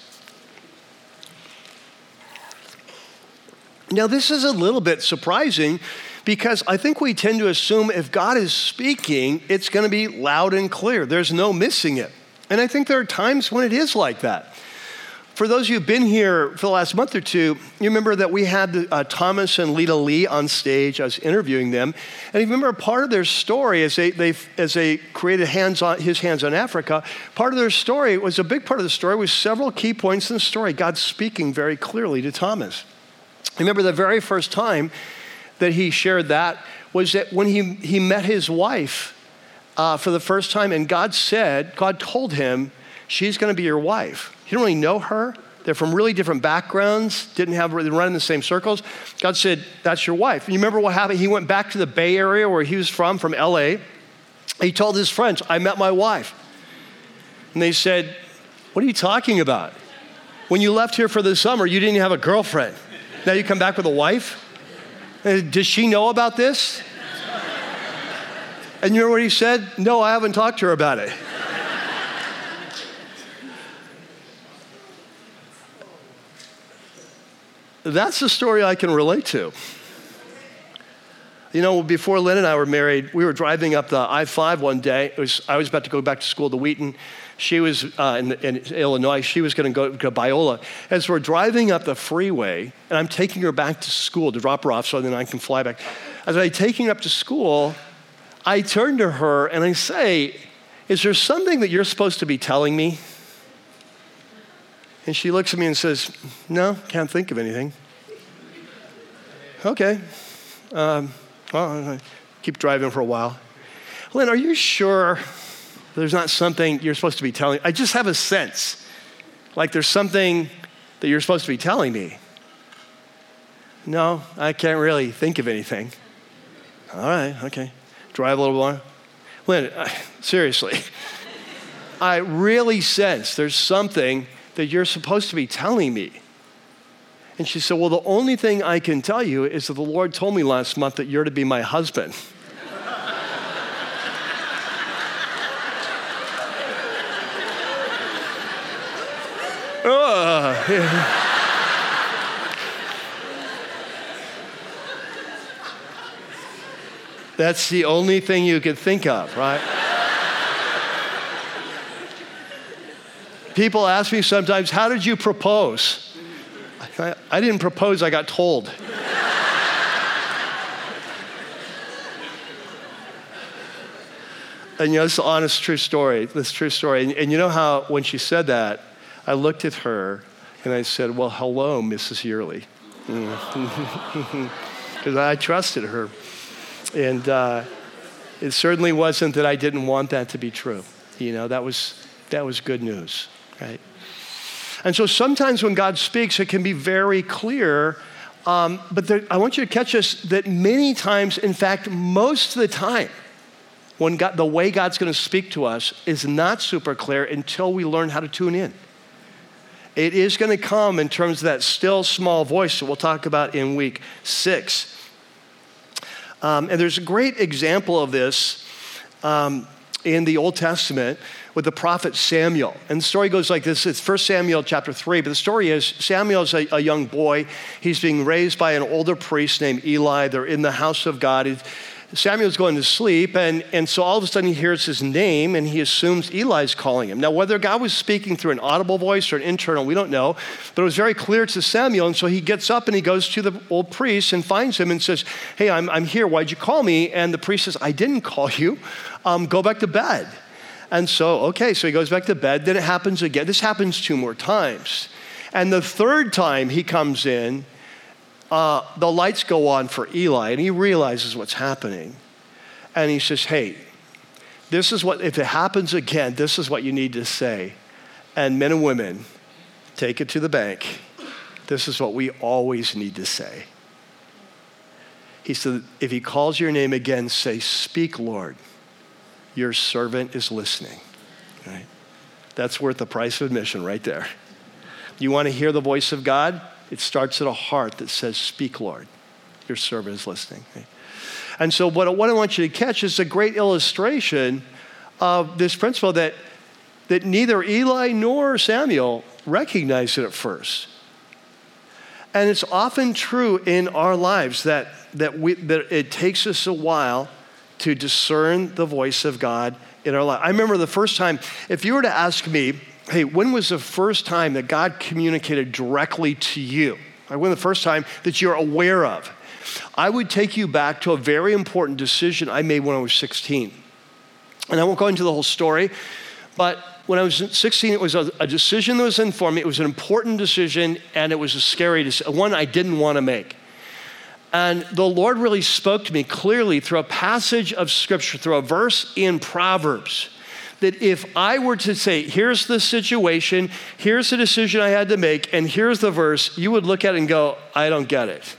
Now, this is a little bit surprising because I think we tend to assume if God is speaking, it's going to be loud and clear. There's no missing it. And I think there are times when it is like that. For those of you who've been here for the last month or two, you remember that we had uh, Thomas and Lita Lee on stage. I was interviewing them. And you remember part of their story as they, they, as they created hands on, his hands on Africa, part of their story was a big part of the story was several key points in the story. God speaking very clearly to Thomas. Remember the very first time that he shared that was that when he, he met his wife uh, for the first time, and God said, God told him, she's going to be your wife. He didn't really know her. They're from really different backgrounds, didn't have they run in the same circles. God said, That's your wife. And you remember what happened? He went back to the Bay Area where he was from, from LA. He told his friends, I met my wife. And they said, What are you talking about? When you left here for the summer, you didn't have a girlfriend. Now you come back with a wife? Uh, does she know about this? And you know what he said? No, I haven't talked to her about it. That's the story I can relate to. You know, before Lynn and I were married, we were driving up the I 5 one day. Was, I was about to go back to school to Wheaton. She was uh, in, in, Illinois. She was going to go to Biola. As we're driving up the freeway, and I'm taking her back to school to drop her off so then I can fly back. As I'm taking her up to school, I turn to her and I say, Is there something that you're supposed to be telling me? And she looks at me and says, No, can't think of anything. Okay. Um, well, I keep driving for a while. Lynn, are you sure there's not something you're supposed to be telling. I just have a sense like there's something that you're supposed to be telling me. No, I can't really think of anything. All right, okay. Drive a little more. Lynn, seriously, I really sense there's something that you're supposed to be telling me. And she said, Well, the only thing I can tell you is that the Lord told me last month that you're to be my husband. That's the only thing you could think of, right? People ask me sometimes, How did you propose? I, I didn't propose, I got told. and you know, it's an honest, true story. This true story. And, and, you know how when she said that, I looked at her and I said, Well, hello, Mrs. Yearley. Because I trusted her. And uh, it certainly wasn't that I didn't want that to be true. You know, that was, that was good news, right? And so sometimes when God speaks, it can be very clear. Um, but there, I want you to catch this that many times, in fact, most of the time, when God, the way God's going to speak to us is not super clear until we learn how to tune in. It is going to come in terms of that still small voice that we'll talk about in week six. Um, and there's a great example of this um, in the Old Testament with the prophet Samuel. And the story goes like this it's 1 Samuel chapter 3, but the story is Samuel is a, a young boy. He's being raised by an older priest named Eli. They're in the house of God. Samuel's going to sleep, and, and so all of a sudden he hears his name and he assumes Eli's calling him. Now, whether God was speaking through an audible voice or an internal, we don't know, but it was very clear to Samuel. And so he gets up and he goes to the old priest and finds him and says, Hey, I'm, I'm here. Why'd you call me? And the priest says, I didn't call you. Um, go back to bed. And so, okay, so he goes back to bed. Then it happens again. This happens two more times. And the third time he comes in, uh, the lights go on for Eli, and he realizes what's happening. And he says, Hey, this is what, if it happens again, this is what you need to say. And men and women, take it to the bank. This is what we always need to say. He said, If he calls your name again, say, Speak, Lord. Your servant is listening. Right? That's worth the price of admission right there. You want to hear the voice of God? It starts at a heart that says, Speak, Lord. Your servant is listening. And so, what, what I want you to catch is a great illustration of this principle that, that neither Eli nor Samuel recognized it at first. And it's often true in our lives that, that, we, that it takes us a while to discern the voice of God in our life. I remember the first time, if you were to ask me, hey, when was the first time that God communicated directly to you? Like when the first time that you're aware of? I would take you back to a very important decision I made when I was 16. And I won't go into the whole story, but when I was 16, it was a, a decision that was in for me. It was an important decision, and it was a scary decision, one I didn't want to make. And the Lord really spoke to me clearly through a passage of scripture, through a verse in Proverbs that if I were to say, here's the situation, here's the decision I had to make, and here's the verse, you would look at it and go, I don't get it.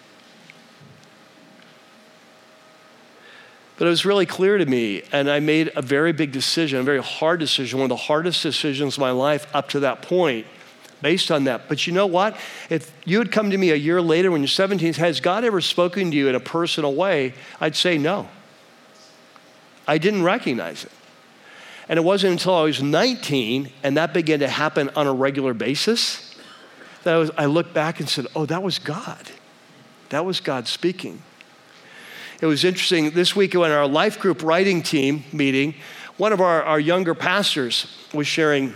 But it was really clear to me, and I made a very big decision, a very hard decision, one of the hardest decisions of my life up to that point, based on that. But you know what? If you had come to me a year later when you're 17, has God ever spoken to you in a personal way? I'd say no. I didn't recognize it. And it wasn't until I was 19 and that began to happen on a regular basis that I, was, I looked back and said, oh, that was God. That was God speaking. It was interesting. This week, in our life group writing team meeting, one of our, our younger pastors was sharing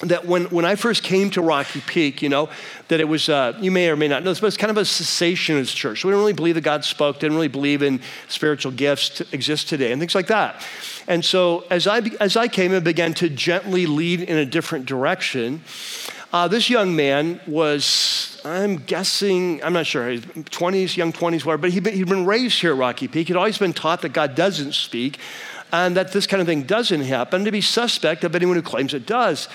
that when, when I first came to Rocky Peak, you know, that it was, uh, you may or may not know this, but it's kind of a cessationist church. We didn't really believe that God spoke, didn't really believe in spiritual gifts to exist today and things like that. And so as I, as I came and began to gently lead in a different direction, uh, this young man was, I'm guessing, I'm not sure, 20s, young 20s, whatever, but he'd been, he'd been raised here at Rocky Peak. He'd always been taught that God doesn't speak and that this kind of thing doesn't happen, to be suspect of anyone who claims it does.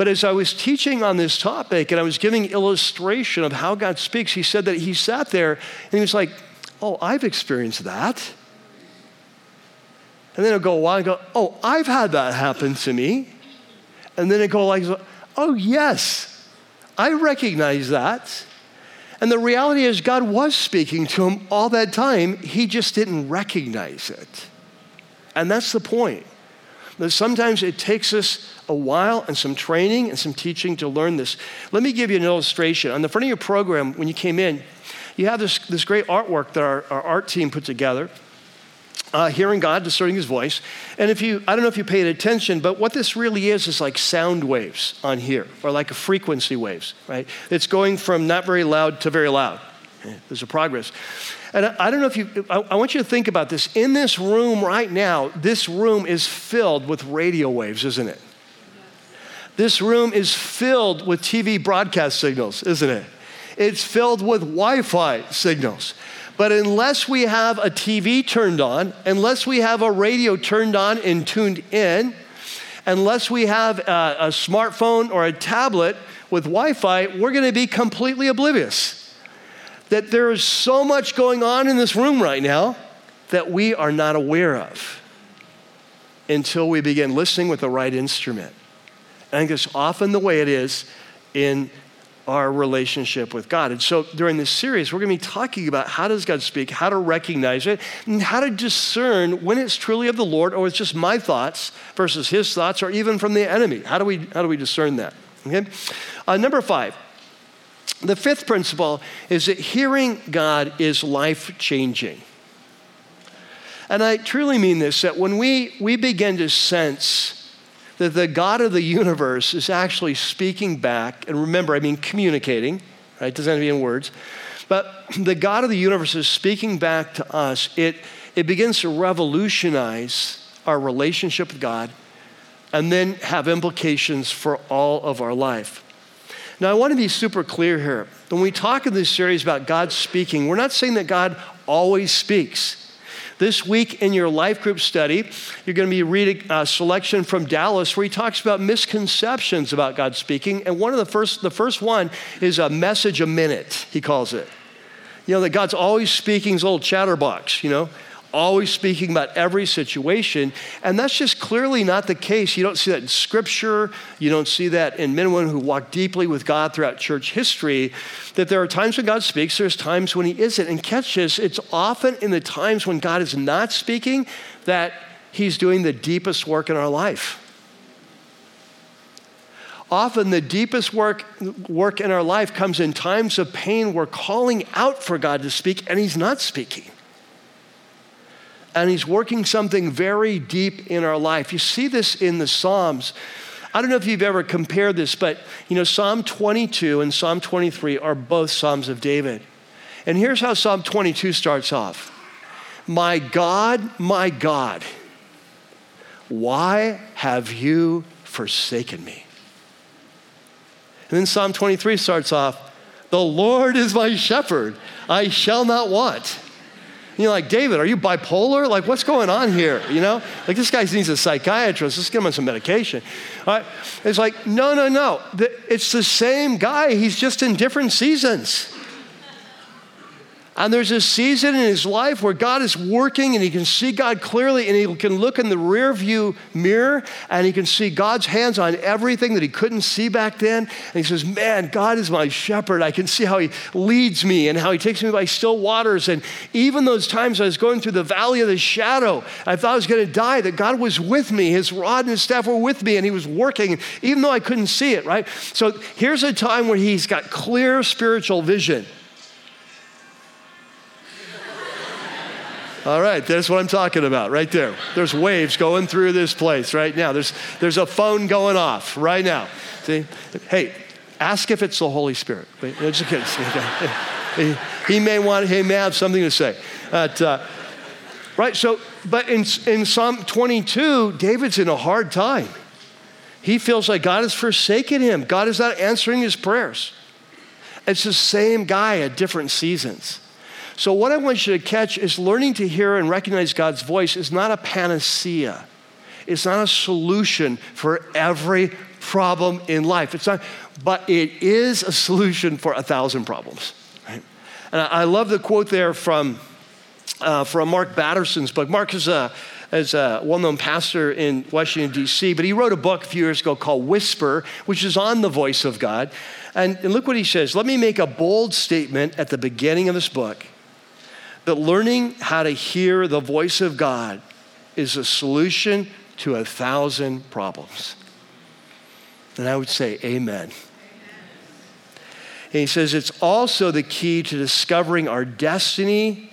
But as I was teaching on this topic and I was giving illustration of how God speaks, he said that he sat there and he was like, Oh, I've experienced that. And then it'll go a while and go, Oh, I've had that happen to me. And then it go like, Oh, yes, I recognize that. And the reality is, God was speaking to him all that time. He just didn't recognize it. And that's the point sometimes it takes us a while and some training and some teaching to learn this. Let me give you an illustration. On the front of your program, when you came in, you have this, this great artwork that our, our art team put together. Uh, hearing God, discerning His voice. And if you, I don't know if you paid attention, but what this really is is like sound waves on here, or like a frequency waves, right? It's going from not very loud to very loud. There's a progress. And I, I don't know if you, I, I want you to think about this. In this room right now, this room is filled with radio waves, isn't it? This room is filled with TV broadcast signals, isn't it? It's filled with Wi Fi signals. But unless we have a TV turned on, unless we have a radio turned on and tuned in, unless we have a, a smartphone or a tablet with Wi Fi, we're to be completely oblivious. That there is so much going on in this room right now that we are not aware of until we begin listening with the right instrument. And I think it's often the way it is in our relationship with God. And so during this series, we're going to be talking about how does God speak, how to recognize it, and how to discern when it's truly of the Lord or it's just my thoughts versus his thoughts or even from the enemy. How do we, how do we discern that? Okay? Uh, number five, the fifth principle is that hearing God is life changing. And I truly mean this that when we, we begin to sense that the God of the universe is actually speaking back, and remember, I mean communicating, right? It doesn't have to be in words, but the God of the universe is speaking back to us. It, it begins to revolutionize our relationship with God and then have implications for all of our life. Now, I want to be super clear here. When we talk in this series about God speaking, we're not saying that God always speaks. This week in your life group study, you're going to be reading a selection from Dallas where he talks about misconceptions about God speaking. And one of the first, the first one is a message a minute, he calls it. You know, that God's always speaking, his little chatterbox, you know always speaking about every situation. And that's just clearly not the case. You don't see that in Scripture. You don't see that in men and women who walk deeply with God throughout church history. That there are times when God speaks, there's times when He isn't. And catch this, it's often in the times when God is not speaking that He's doing the deepest work in our life. Often, the deepest work, work in our life comes in times of pain. We're calling out for God to speak, and He's not speaking and he's working something very deep in our life. You see this in the Psalms. I don't know if you've ever compared this, but you know, Psalm 22 and Psalm 23 are both Psalms of David. And here's how Psalm 22 starts off My God, my God, why have you forsaken me? And then Psalm 23 starts off The Lord is my shepherd, I shall not want you're like, David, are you bipolar? Like, what's going on here? You know, like this guy needs a psychiatrist. Let's give him some medication. All right? It's like, no, no, no. It's the same guy. He's just in different seasons. And there's a season in his life where God is working and he can see God clearly and he can look in the rear view mirror and he can see God's hands on everything that he couldn't see back then. And he says, Man, God is my shepherd. I can see how he leads me and how he takes me by still waters. And even those times I was going through the valley of the shadow, I thought I was going to die, that God was with me. His rod and his staff were with me and he was working, even though I couldn't see it, right? So here's a time where he's got clear spiritual vision. All right, that's what I'm talking about right there. There's waves going through this place right now. There's, there's a phone going off right now. See? Hey, ask if it's the Holy Spirit. Just kidding. He, he may want, he may have something to say. But, uh, right, so, but in, in Psalm 22, David's in a hard time. He feels like God has forsaken him. God is not answering his prayers. It's the same guy at different seasons. So, what I want you to catch is learning to hear and recognize God's voice is not a panacea, it's not a solution for every problem in life. It's not, but it is a solution for a thousand problems. Right? And I love the quote there from, uh, from Mark Batterson's book. Mark is a as a well-known pastor in Washington D.C., but he wrote a book a few years ago called Whisper, which is on the voice of God. And, and look what he says. Let me make a bold statement at the beginning of this book that learning how to hear the voice of God is a solution to a thousand problems. And I would say, Amen. And he says it's also the key to discovering our destiny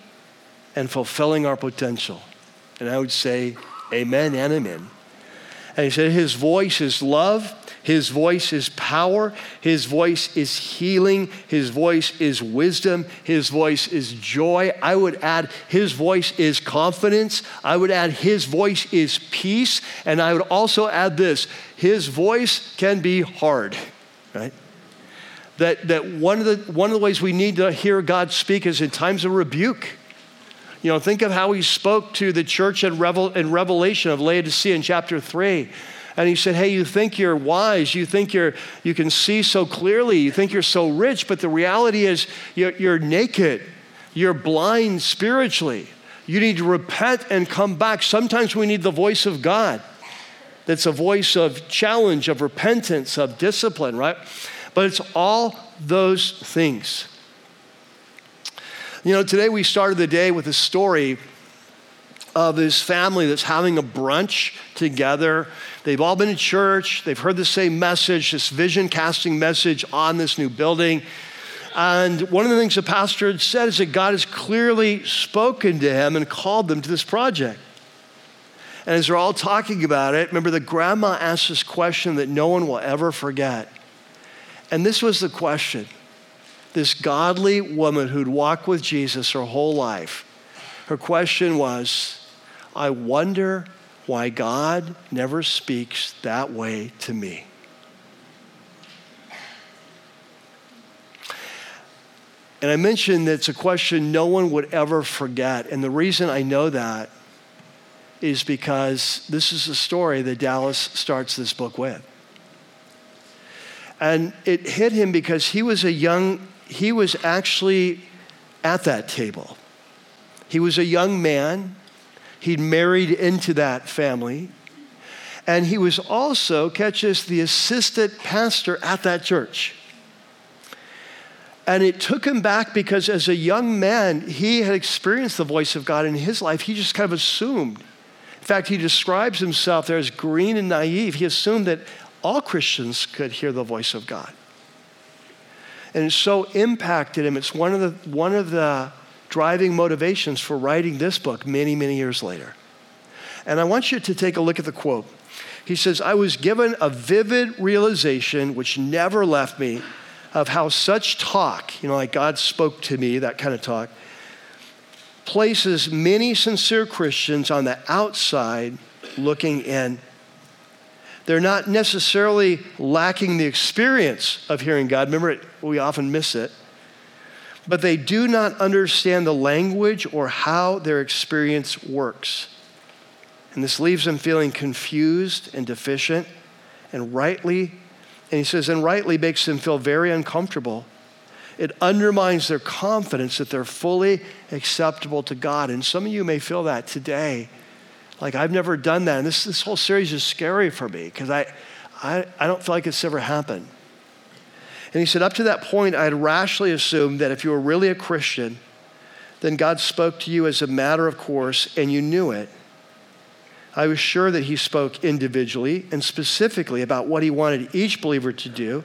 and fulfilling our potential. And I would say, Amen and Amen. And he said, His voice is love, his voice is power. His voice is healing. His voice is wisdom. His voice is joy. I would add, His voice is confidence. I would add, His voice is peace. And I would also add this His voice can be hard, right? That, that one, of the, one of the ways we need to hear God speak is in times of rebuke. You know, think of how he spoke to the church in, Revel, in Revelation of Laodicea in chapter 3 And he said, Hey, you think you're wise. You think you're, you can see so clearly. You think you're so rich. But the reality is, you're, you're naked. You're blind spiritually. You need to repent and come back. Sometimes we need the voice of God. That's a voice of challenge, of repentance, of discipline, right? But it's all those things. You know, today we started the day with a story of his family that's having a brunch together. They've all been to church, they've heard the same message, this vision casting message on this new building. And one of the things the pastor had said is that God has clearly spoken to him and called them to this project. And as they're all talking about it, remember the grandma asked this question that no one will ever forget. And this was the question this godly woman who'd walked with Jesus her whole life, her question was, I wonder why God never speaks that way to me. And I mentioned that it's a question no one would ever forget. And the reason I know that is because this is a story that Dallas starts this book with. And it hit him because he was a young, he was actually at that table. He was a young man. He'd married into that family. And he was also, catch this, the assistant pastor at that church. And it took him back because as a young man, he had experienced the voice of God in his life. He just kind of assumed. In fact, he describes himself there as green and naive. He assumed that all Christians could hear the voice of God. And it so impacted him. It's one of the, one of the driving motivations for writing this book many, many years later. And I want you to take a look at the quote. He says, I was given a vivid realization which never left me of how such talk, you know, like God spoke to me, that kind of talk, places many sincere Christians on the outside looking in. They're not necessarily lacking the experience of hearing God. Remember, it, we often miss it. But they do not understand the language or how their experience works. And this leaves them feeling confused and deficient, and rightly, and he says, and rightly makes them feel very uncomfortable. It undermines their confidence that they're fully acceptable to God. And some of you may feel that today like, I've never done that. And this, this whole series is scary for me because I, I, I don't feel like it's ever happened. And he said, up to that point, I had rashly assumed that if you were really a Christian, then God spoke to you as a matter of course and you knew it. I was sure that he spoke individually and specifically about what he wanted each believer to do,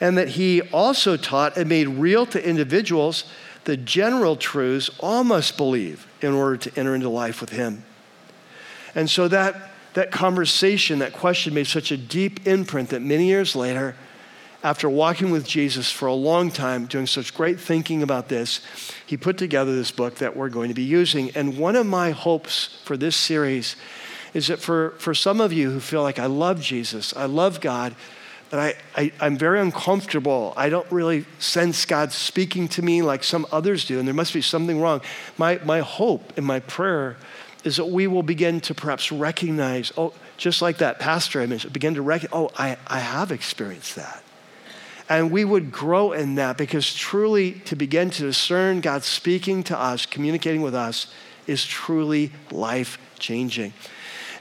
and that he also taught and made real to individuals the general truths all must believe in order to enter into life with him. And so that, that conversation, that question made such a deep imprint that many years later, after walking with Jesus for a long time, doing such great thinking about this, he put together this book that we're going to be using. And one of my hopes for this series is that for, for some of you who feel like, I love Jesus, I love God, but I, I, I'm very uncomfortable. I don't really sense God speaking to me like some others do, and there must be something wrong. My, my hope and my prayer is that we will begin to perhaps recognize, oh, just like that pastor I mentioned, begin to recognize, oh, I, I have experienced that. And we would grow in that because truly to begin to discern God speaking to us, communicating with us, is truly life changing.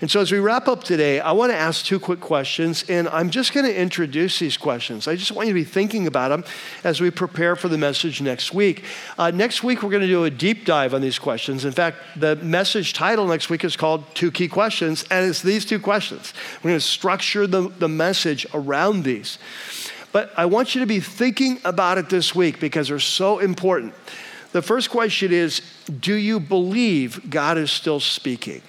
And so, as we wrap up today, I want to ask two quick questions, and I'm just going to introduce these questions. I just want you to be thinking about them as we prepare for the message next week. Uh, next week, we're going to do a deep dive on these questions. In fact, the message title next week is called Two Key Questions, and it's these two questions. We're going to structure the, the message around these. But I want you to be thinking about it this week because they're so important. The first question is Do you believe God is still speaking?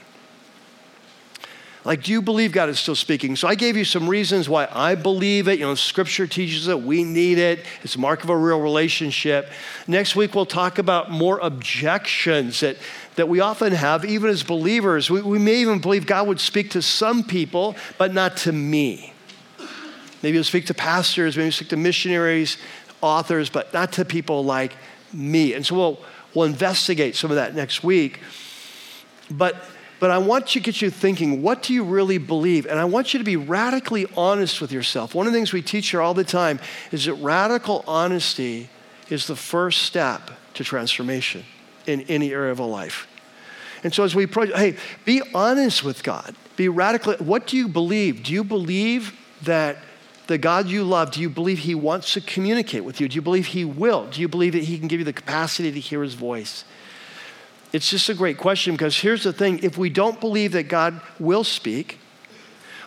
Like, do you believe God is still speaking? So I gave you some reasons why I believe it. You know, scripture teaches it, we need it, it's a mark of a real relationship. Next week, we'll talk about more objections that, that we often have, even as believers. We, we may even believe God would speak to some people, but not to me. Maybe he'll speak to pastors, maybe he'll speak to missionaries, authors, but not to people like me. And so we'll, we'll investigate some of that next week. But But I want to get you thinking, what do you really believe? And I want you to be radically honest with yourself. One of the things we teach here all the time is that radical honesty is the first step to transformation in any area of a life. And so as we approach, hey, be honest with God. Be radically, what do you believe? Do you believe that the God you love, do you believe He wants to communicate with you? Do you believe He will? Do you believe that He can give you the capacity to hear His voice? It's just a great question because here's the thing if we don't believe that God will speak,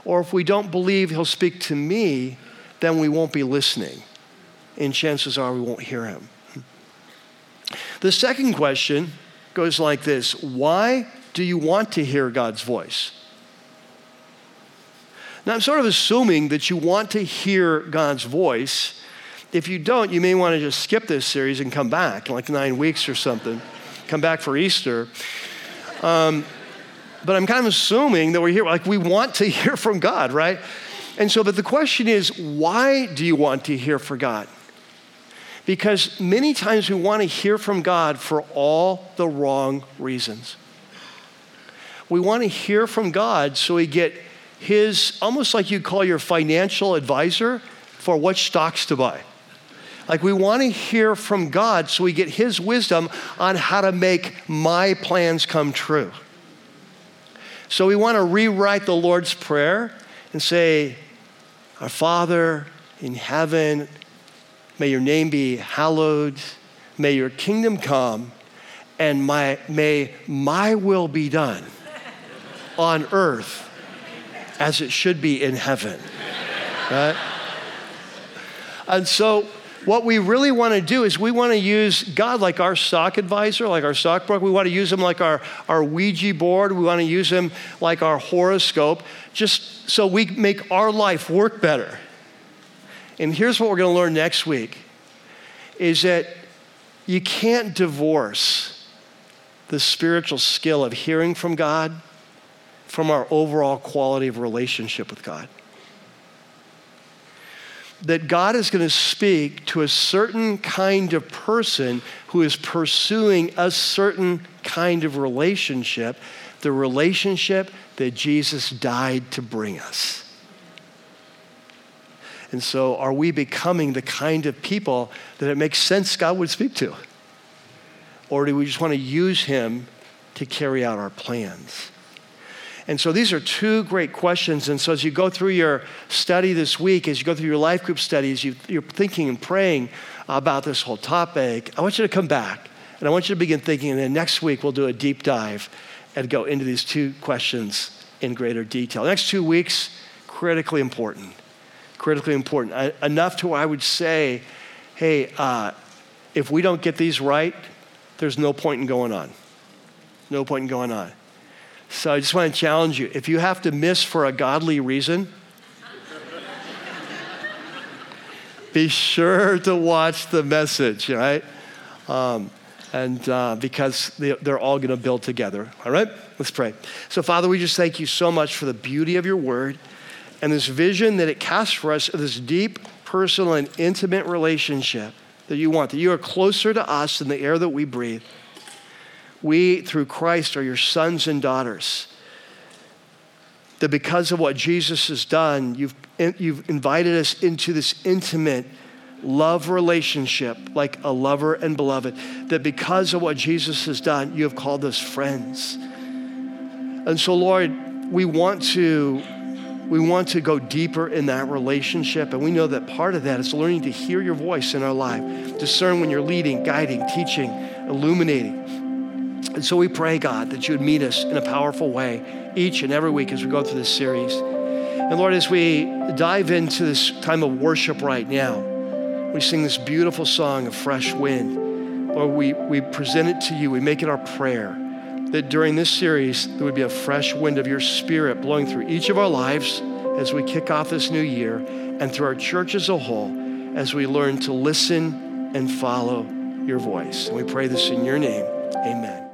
or if we don't believe He'll speak to me, then we won't be listening. And chances are we won't hear Him. The second question goes like this Why do you want to hear God's voice? Now, I'm sort of assuming that you want to hear God's voice. If you don't, you may want to just skip this series and come back in like nine weeks or something. come back for Easter. Um, but I'm kind of assuming that we're here, like we want to hear from God, right? And so, but the question is, why do you want to hear from God? Because many times we want to hear from God for all the wrong reasons. We want to hear from God so we get his, almost like you call your financial advisor for what stocks to buy. Like we want to hear from God so we get his wisdom on how to make my plans come true. So we want to rewrite the Lord's Prayer and say, Our Father in heaven, may your name be hallowed, may your kingdom come, and my, may my will be done on earth as it should be in heaven. Right? And so, what we really want to do is we want to use God like our stock advisor, like our stockbroker. We want to use him like our, our Ouija board. We want to use him like our horoscope, just so we make our life work better. And here's what we're going to learn next week is that you can't divorce the spiritual skill of hearing from God from our overall quality of relationship with God. That God is going to speak to a certain kind of person who is pursuing a certain kind of relationship, the relationship that Jesus died to bring us. And so, are we becoming the kind of people that it makes sense God would speak to? Or do we just want to use Him to carry out our plans? And so these are two great questions. And so as you go through your study this week, as you go through your life group studies, you, are thinking and praying about this whole topic, I want you to come back and I want you to begin thinking. And then next week, we'll do a deep dive and go into these two questions in greater detail. The next two weeks, critically important. Critically important. I, enough to where I would say, hey, uh, if we don't get these right, there's no point in going on. No point in going on. So I just want to challenge you. If you have to miss for a godly reason, be sure to watch the message, right? Um, and uh, because they, they're all going to build together. All right? Let's pray. So, Father, we just thank you so much for the beauty of your word and this vision that it casts for us of this deep, personal, and intimate relationship that you want, that you are closer to us than the air that we breathe. We, through Christ, are your sons and daughters. That because of what Jesus has done, you've, you've invited us into this intimate love relationship, like a lover and beloved. That because of what Jesus has done, you have called us friends. And so, Lord, we want to we want to go deeper in that relationship. And we know that part of that is learning to hear your voice in our life, discern when you're leading, guiding, teaching, illuminating. And so we pray, God, that you would meet us in a powerful way each and every week as we go through this series. And Lord, as we dive into this time of worship right now, we sing this beautiful song of fresh wind. Lord, we, we present it to you. We make it our prayer that during this series, there would be a fresh wind of your spirit blowing through each of our lives as we kick off this new year and through our church as a whole as we learn to listen and follow your voice. And we pray this in your name. Amen.